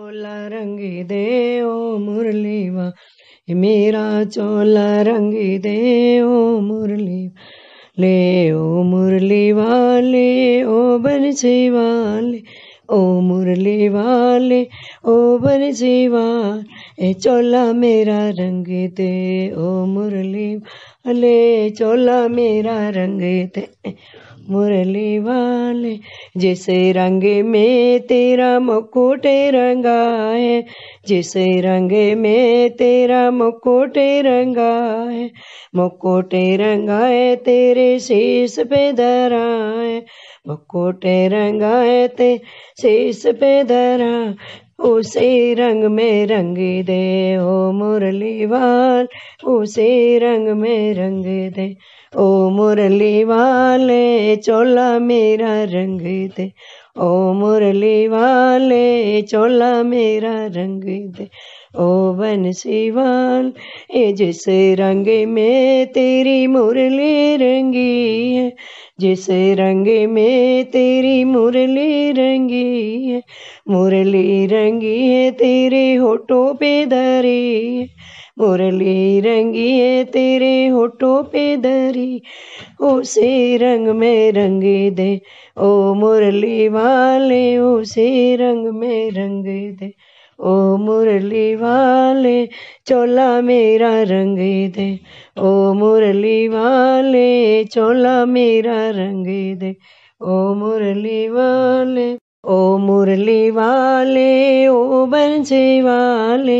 चोला रंगी दे ओ मुरली वा मेरा चोला रंगी दे ओ मुरली ले ओ मुरली वाले ओ बंसी वाले ओ मुरली वाले ओ बंसी वाले चोला मेरा रंग दे ओ मुरली वाले चोला मेरा रंग दे। मुरली वाले जिस रंग में तेरा मुकुट रंगा है जिस रंग में तेरा मुकुट रंगा है मुकुट रंगा है तेरे शीश पे धरा है मुकुट रंगा है ते शीश पे धरा, उसे रंग में रंग दे, ओ मुरली वाल उसे रंग में रंग दे। ओ मुरली वाले चोला मेरा रंग दे। ओ मुरली वाले चोला मेरा रंग दे। ओ बंसी वाल ए जिस रंग में तेरी मुरली रंगी है, जिस रंग में तेरी मुरली रंगी है, मुरली रंगी है तेरे होठों पे धरी है, मुरली रंगी है तेरे होठों पे धरी उसे रंग में रंग दे, ओ मुरली वाले, उसे रंग में रंग दे। ओ मुरली वाले चोला मेरा रंग दे। ओ मुरली वाले चोला मेरा रंग दे। ओ मुरली वाले ओ मुरली वाले ओ बंसी वाले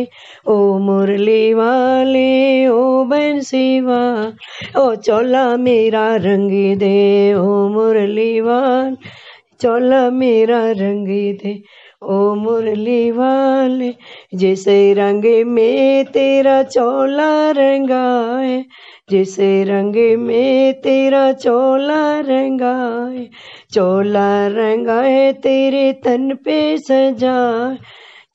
ओ मुरली वाले ओ बंसी वाले ओ चोला मेरा रंग दे, ओ मुरली वाल चोला मेरा रंग दे। ओ मुरली वाले, जिस रंग में तेरा चोला रंगा है जिस रंग में तेरा चोला रंगा है चोला रंगा है तेरे तन पे सजा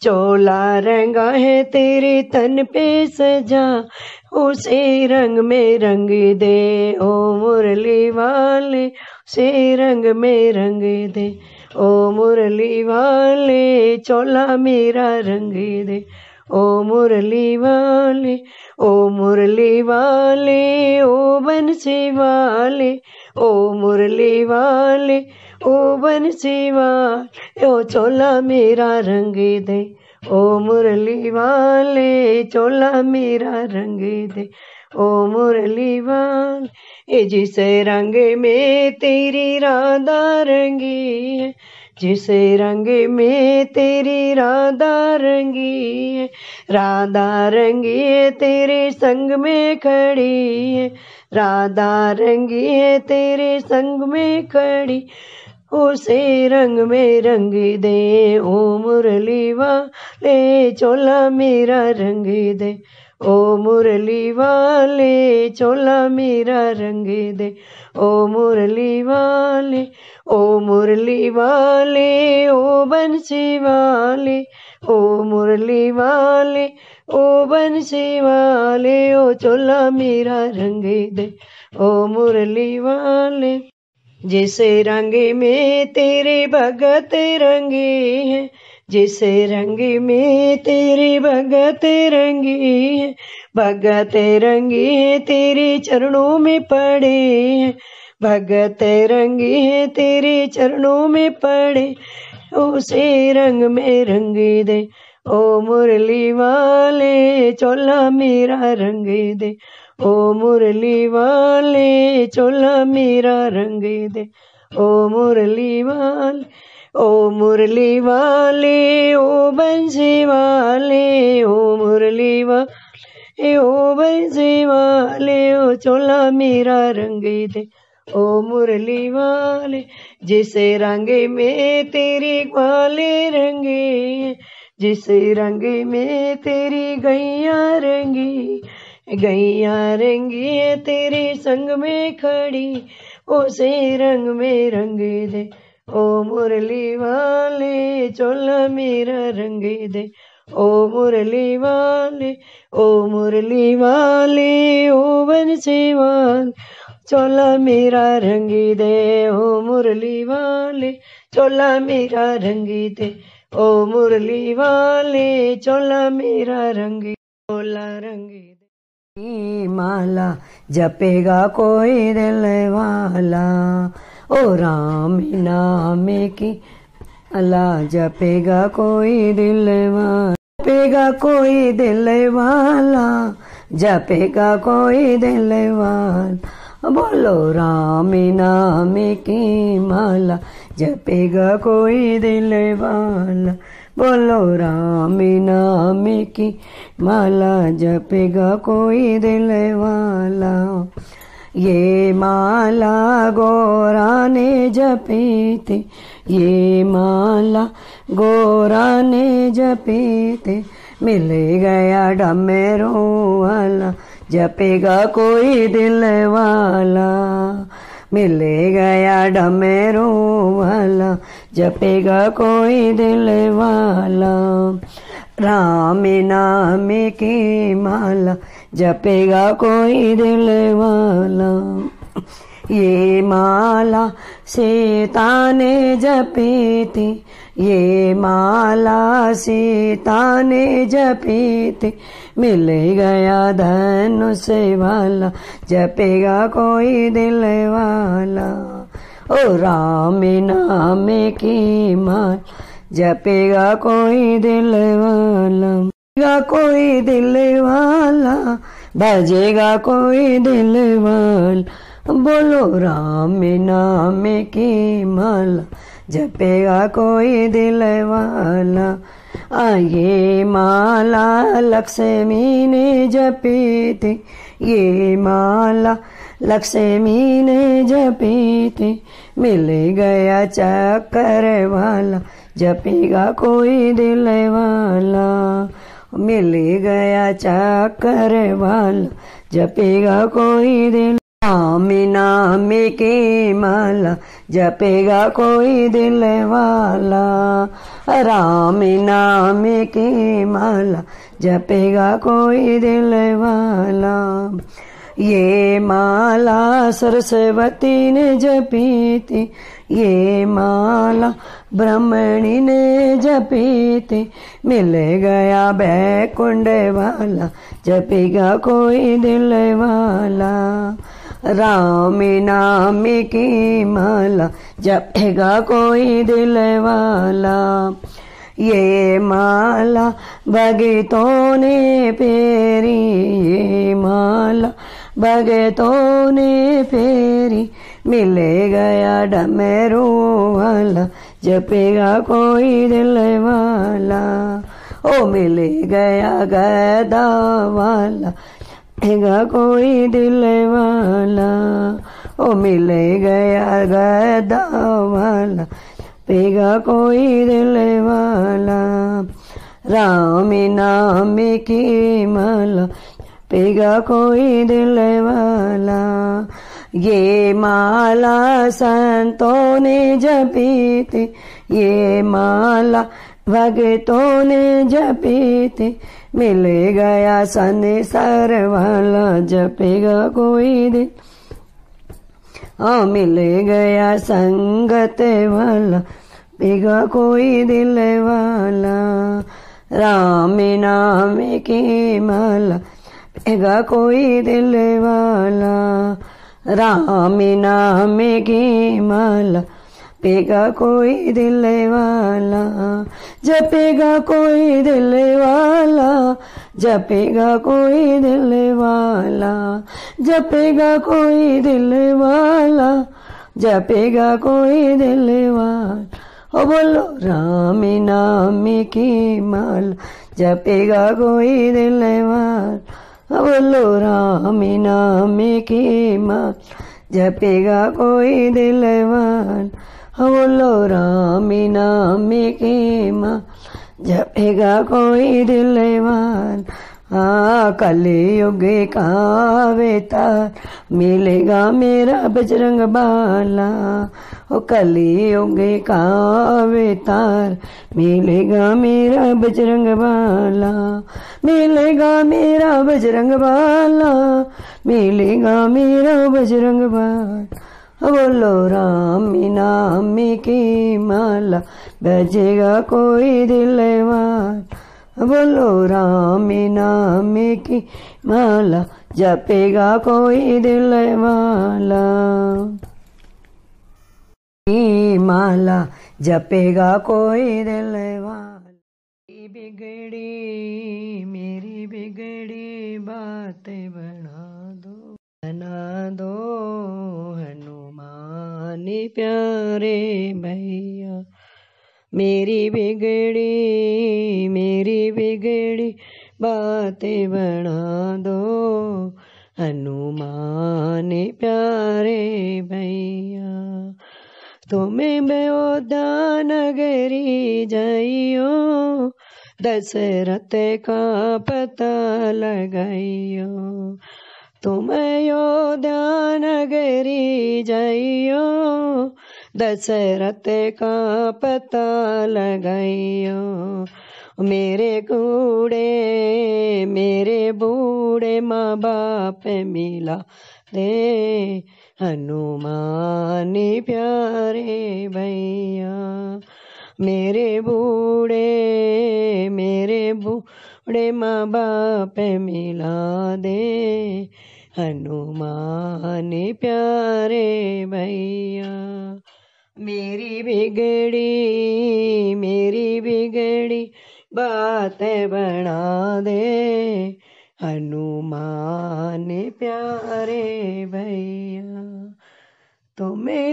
चोला रंगा है तेरे तन पे सजा उसे रंग में रंग दे, ओ मुरली वाले, उसे रंग में रंग दे। ओ मुरली वाले चोला मेरा रंग दे। ओ मुरली वाले ओ मुरली वाले ओ बंसी वाले ओ मुरली वाले ओ बंसी वाले ओ चोला मेरा रंग दे। ओ मुरली वाले चोला मेरा रंग दे। ओ मुरली वाले ए जिस रंग में तेरी राधा रंगी है, जिस रंग में तेरी राधा रंगी है राधा रंगी है तेरे संग में खड़ी है राधा रंगी है तेरे संग में खड़ी, उसे रंग में रंग दे, ओ मुरली वाले चोला मेरा रंग दे। ओ मुरली वाले चोला मेरा रंग दे। ओ मुरली वाले ओ मुरली वाले ओ बंसी वाले ओ मुरली वाले ओ बंसी वाले ओ चोला मेरा रंग दे। ओ मुरली वाले जिस रंग में तेरे भगत रंगे हैं जिस रंग में तेरे भगत रंगी है, भगत रंगी है, तेरे चरणों में पड़े हैं। भगत रंगी है, तेरे चरणों में पड़े, उसे रंग में रंग दे। ओ मुरली वाले चोला मेरा रंग दे। ओ मुरली वाले चोला मेरा रंग दे। ओ मुरली वाले ओ मुरली वाले ओ बंसी वाले ओ मुरली वाले ओ बंसी वाले ओ चोला मेरा रंग दे। ओ मुरली वाले जिस रंग में तेरी ग्वाले रंगे जिस रंग में तेरी गैया रंगी गैया रंगी है तेरे संग में खड़ी, उसे रंग में रंग दे। ओ मुरली वाले चोला मेरा रंग दे। ओ मुरली वाले ओ मुरली वाले ओ बंसी वाले चोला मेरा रंगी दे। ओ मुरली वाले चोला मेरा रंगी दे। ओ मुरली वाले चोला मेरा रंगी, चोला रंगी दे। माला जपेगा कोई दिल वाला। ओ राम नाम की अल्लाह जपेगा कोई दिल जपेगा कोई दिल वाला, जपेगा कोई दिल वाला। बोलो राम नाम की माला, जपेगा कोई दिल वाला। बोलो राम नाम की माला, जपेगा कोई दिल वाला। ये माला गोरा ने जपी थी ये माला गोरा ने जपी थी मिल गया डमेरो वाला जपेगा कोई दिल वाला मिल गया डमेरो वाला जपेगा कोई दिल वाला राम नाम की माला, जपेगा कोई दिल वाला। ये माला सीता ने जपी थी ये माला सीता ने जपी थी मिल गया धन से वाला, जपेगा कोई दिल वाला। ओ राम नाम की माल जपेगा कोई दिल वाला भजेगा कोई दिल वाला भजेगा कोई दिल वाला। बोलो राम नाम की माला, जपेगा कोई दिल वाला। आए माला, लक्ष्मी ने जपी थी, ये माला लक्ष्मी ने जपी थी मिल गया चक्कर वाला, जपेगा कोई दिल वाला। मिल गया चक्कर वाला, जपेगा कोई दिल राम नाम की माला, जपेगा कोई दिल वाला। राम नाम की माला, जपेगा कोई दिल वाला। ये माला सरस्वती ने जपी थी ये माला ब्रह्मणी ने जपी थी मिल गया बैकुंड वाला, जपेगा कोई दिल वाला। राम नाम की माला, जपेगा कोई दिल वाला। ये माला भगतों ने पेरी, ये माला भगतों ने फेरी, मिले गया डमेरू वाला जपेगा कोई दिल वाला ओ मिले गया गदा वाला जपेगा कोई दिल वाला ओ मिले गया गदा वाला पेगा कोई दिल वाला राम नाम की माला पेगा कोई दिल वाला। ये माला संतों ने जपी थी। ये माला भगतों ने जपी थी। मिल गया संसार वाला जपेगा कोई दिल। हाँ मिल गया संगत वाला, पेगा कोई दिल वाला। राम नाम की माला पेगा कोई दिल वाला, राम नाम की माला। पेगा कोई दिल वाला, जपेगा कोई दिल वाला, जपेगा कोई दिल वाला, जपेगा कोई दिल वाला, जपेगा कोई दिल वाला। ओ बोलो, राम नाम की माल, जपेगा कोई दिल वाला। बोलो राम नाम की माल जपेगा कोई दिलवान। वाला बोलो राम नाम की माँ, जपेगा कोई दिल वाल हाँ कलयुग का अवतार मिलेगा मेरा बजरंग बाला। ओ कलयुग का अवतार मिलेगा मेरा बजरंग बाला। मिलेगा मेरा बजरंग बाला, मिलेगा मेरा बजरंग बाला। बोलो राम नाम की माला, बजेगा कोई दिलवार बोलो राम नाम की माला, जपेगा कोई दिल वाला। माला, जपेगा कोई दिल वाला। बिगड़ी, मेरी बिगड़ी बात बना दो बना दो हनुमान प्यारे भैया। मेरी बिगड़ी मेरी बिगड़ी बातें बना दो। हनुमान प्यारे भैया, तुम्हें बेओदा नगरी जाइयो, दशरथ का पता लगाइयो। तुम योध्या नगरी जाइयो दशरथ का पता लगाइयो, मेरे कूड़े, मेरे बूढ़े माँ बाप मिला दे, हनुमान प्यारे भैया, मेरे बूढ़े मेरे बूढ़े माँ बाप मिला दे, हनुमान प्यारे भैया। मेरी बिगड़ी मेरी बिगड़ी बातें बना दे। हनुमान प्यारे भैया, तुम्हें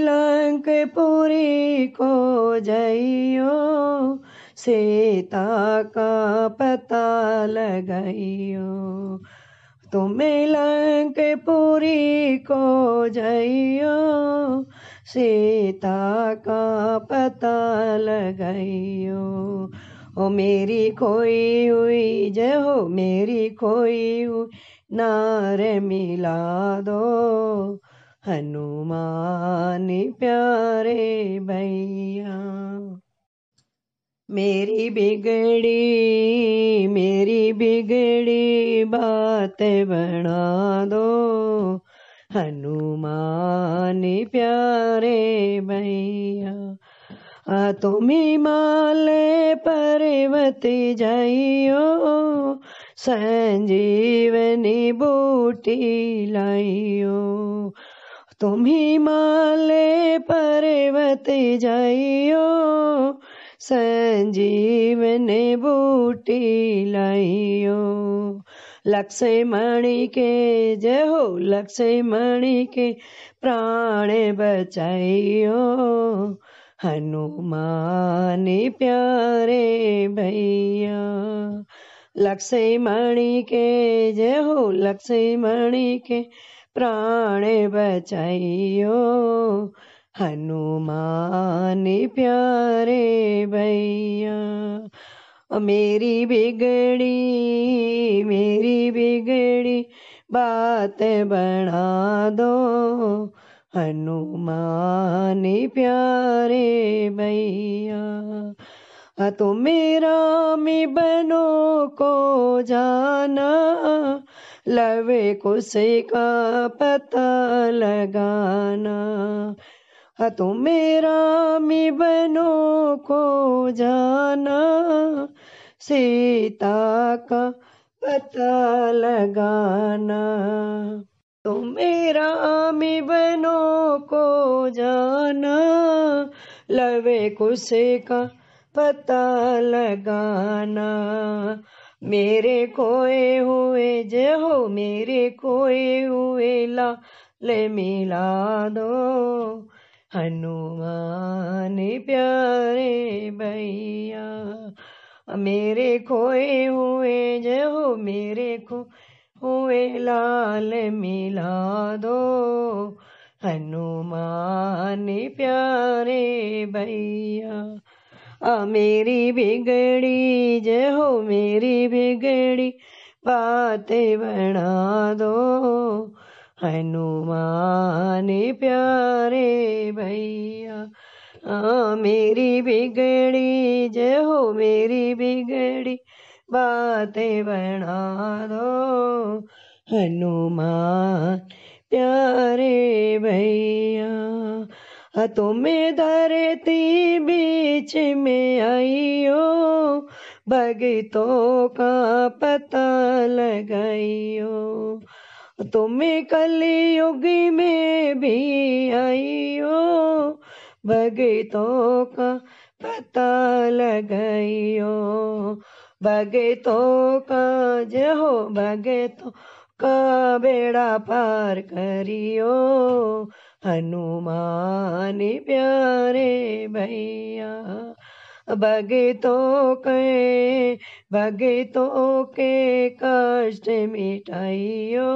पूरी को जाइयो, सीता का पता लगाइयो। तुम्हें पूरी को जाइयो सीता का पता लगाइयो। ओ मेरी खोई हुई, जय हो मेरी खोई हुई, नार मिला दो। हनुमान प्यारे भैया, मेरी बिगड़ी मेरी बिगड़ी बात बना दो। हनुमान प्यारे भैया तुम हिमालय पर्वत जाइयो, संजीवनी बूटी लाइयो। तुम हिमालय पर्वत जाइयो, संजीवन बूटी लाइयो। लक्ष्मणी के जय हो लक्ष्मणी के प्राण बचाइयो। हनुमान प्यारे भैया लक्ष्मणी के जय हो लक्ष्मणी के प्राण बचाइयो। हनुमान प्यारे भैया मेरी बिगड़ी मेरी बिगड़ी बात बना दो। हनुमान प्यारे भैया तो मेरा में बनो को जाना, लवे कुसे का पता लगाना। तो मेरा में बनो को जाना, सीता का पता लगाना। तो मेरा में बनो को जाना, लवे कुसे का पता लगाना। मेरे खोए हुए जय हो, मेरे खोए हुए ला ले मिला दो। हनुमान प्यारे भैया मेरे खोए हुए जय हो मेरे खो हुए लाल मिला दो। हनुमान प्यारे भैया, आ मेरी बिगड़ी जय हो मेरी बिगड़ी बातें बना दो। हनुमान प्यारे भैया आ मेरी बिगड़ी जय हो मेरी बिगड़ी, बातें बना दो। हनुमान, प्यारे भैया तुम्हें धरती बीच में आइयो, भगतों का पता लगाइयो। तुम्हें कलयुग में भी आइयो भगतों का पता लगाइयो। भगतों का जहो भगतों का बेड़ा पार करियो। हनुमान प्यारे भैया भगतों के भगतों के कष्ट मिटाइयो।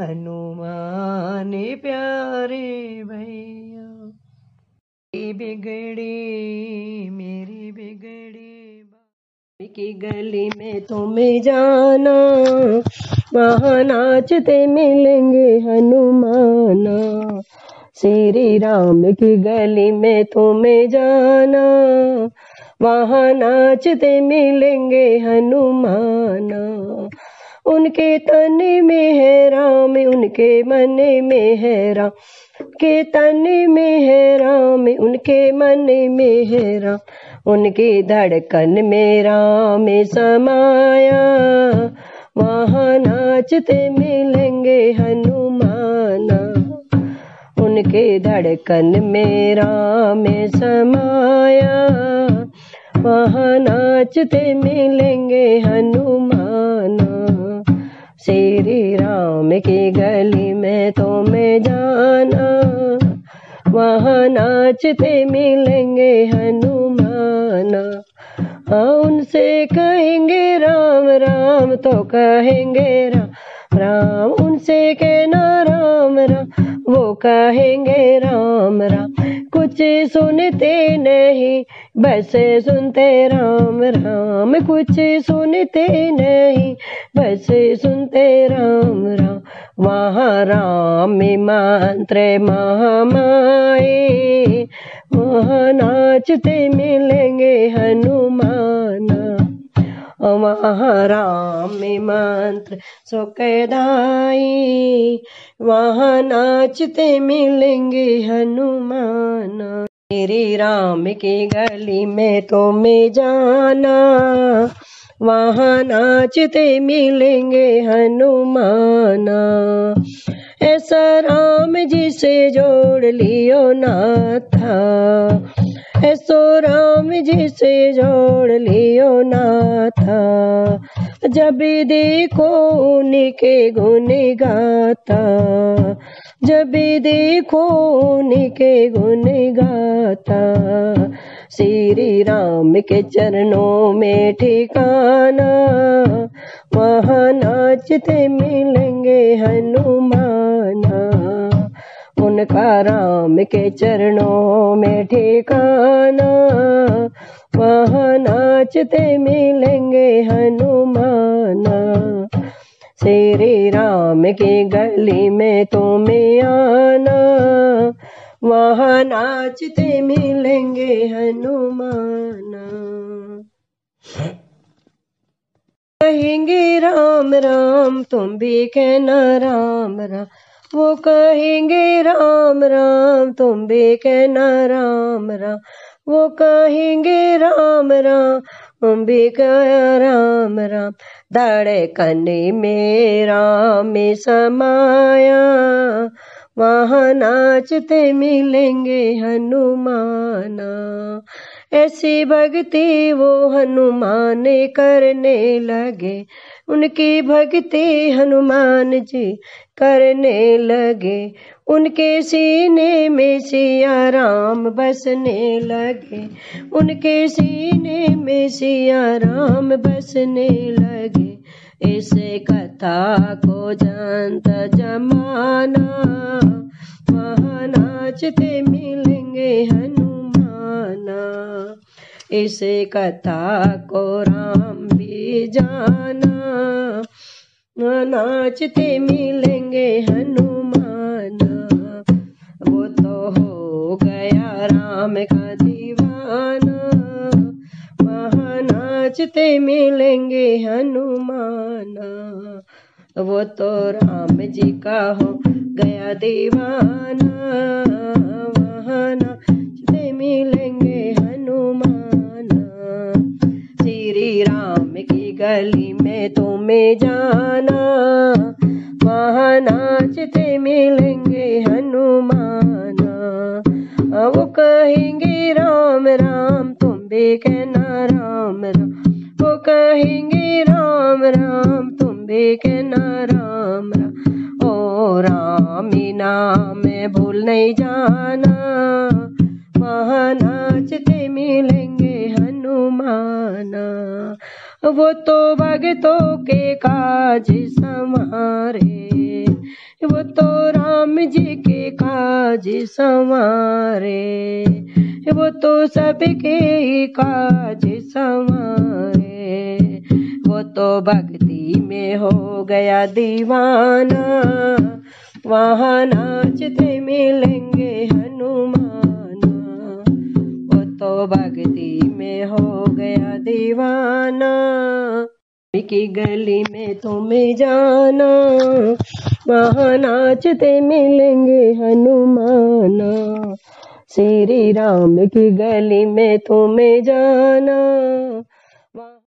हनुमान प्यारे भैया। बिगड़ी, मेरी बिगड़ी की गली में तुम्हें जाना वहाँ नाचते मिलेंगे हनुमाना। श्री राम की गली में तुम्हें जाना वहाँ नाचते मिलेंगे हनुमाना। उनके तन में है राम, उनके मन में है राम। के तन में है राम, उनके मन में है राम। उनकी धड़कन में राम समाया। वहाँ नाचते मिलेंगे हनुमाना। उनके धड़कन में राम समाया। वहाँ नाचते मिलेंगे हनुमाना। श्री राम की गली में तो मैं जाना, वहाँ नाचते मिलेंगे हनुमाना। हाँ उनसे कहेंगे राम राम तो कहेंगे राम। राम, उनसे कहना राम राम वो कहेंगे राम राम कुछ सुनते नहीं, बस सुनते राम राम। कुछ सुनते नहीं, बस सुनते राम राम वहाँ राम मंत्र महामाए, वहाँ नाचते मिलेंगे हनुमाना। वहाँ राम मंत्र सुखदाई वहाँ नाचते मिलेंगे हनुमान। मेरी राम की गली में तो मैं जाना। वहाँ नाचते मिलेंगे हनुमाना। ऐसा राम जी से जोड़ लियो नाथा। ऐसो राम जी से जोड़ लियो नाथा, जब देखो उनके गुण गाता, जब देखो उनके गुण गाता। श्री राम के चरणों में ठिकाना वहाँ नाचते मिलेंगे हनुमाना। उनका राम के चरणों में ठिकाना, वहाँ नाचते मिलेंगे हनुमाना। श्री राम की गली में तुम्हें आना, वहाँ नाचते मिलेंगे हनुमाना। कहेंगे राम राम, तुम भी कहना राम राम। वो कहेंगे, राम राम, तुम भी कहना राम राम। वो कहेंगे, राम राम, तुम भी कह राम राम। धड़कन में राम समाया वहाँ नाचते मिलेंगे हनुमाना। ऐसी भक्ति वो हनुमान करने लगे। उनकी भक्ति हनुमान जी करने लगे। उनके सीने में सिया राम बसने लगे। उनके सीने में सिया राम बसने लगे। इस कथा को जानता जमाना वहाँ नाचते मिलेंगे हनुमाना। इस कथा को राम भी जाना। नाचते मिलेंगे हनुमाना। वो तो हो गया राम का दीवाना। वहाँ नाचते मिलेंगे हनुमाना। वो तो राम जी का हो गया दीवाना। वहाँ नाचते मिलेंगे हनुमाना। श्री राम की गली में तुम्हें जाना जाना। वहाँ नाचते मिलेंगे हनुमाना। वो तो भगतों के काज समारे वो तो राम जी के काज संवारे। वो तो सबके काज संवारे। वो तो भक्ति में हो गया दीवाना। वहाँ नाचते मिलेंगे हनुमाना। वो तो भक्ति में हो गया दीवाना। की गली में तुम्हें जाना। वहाँ नाचते मिलेंगे हनुमाना। श्री राम की गली में तुम्हें जाना।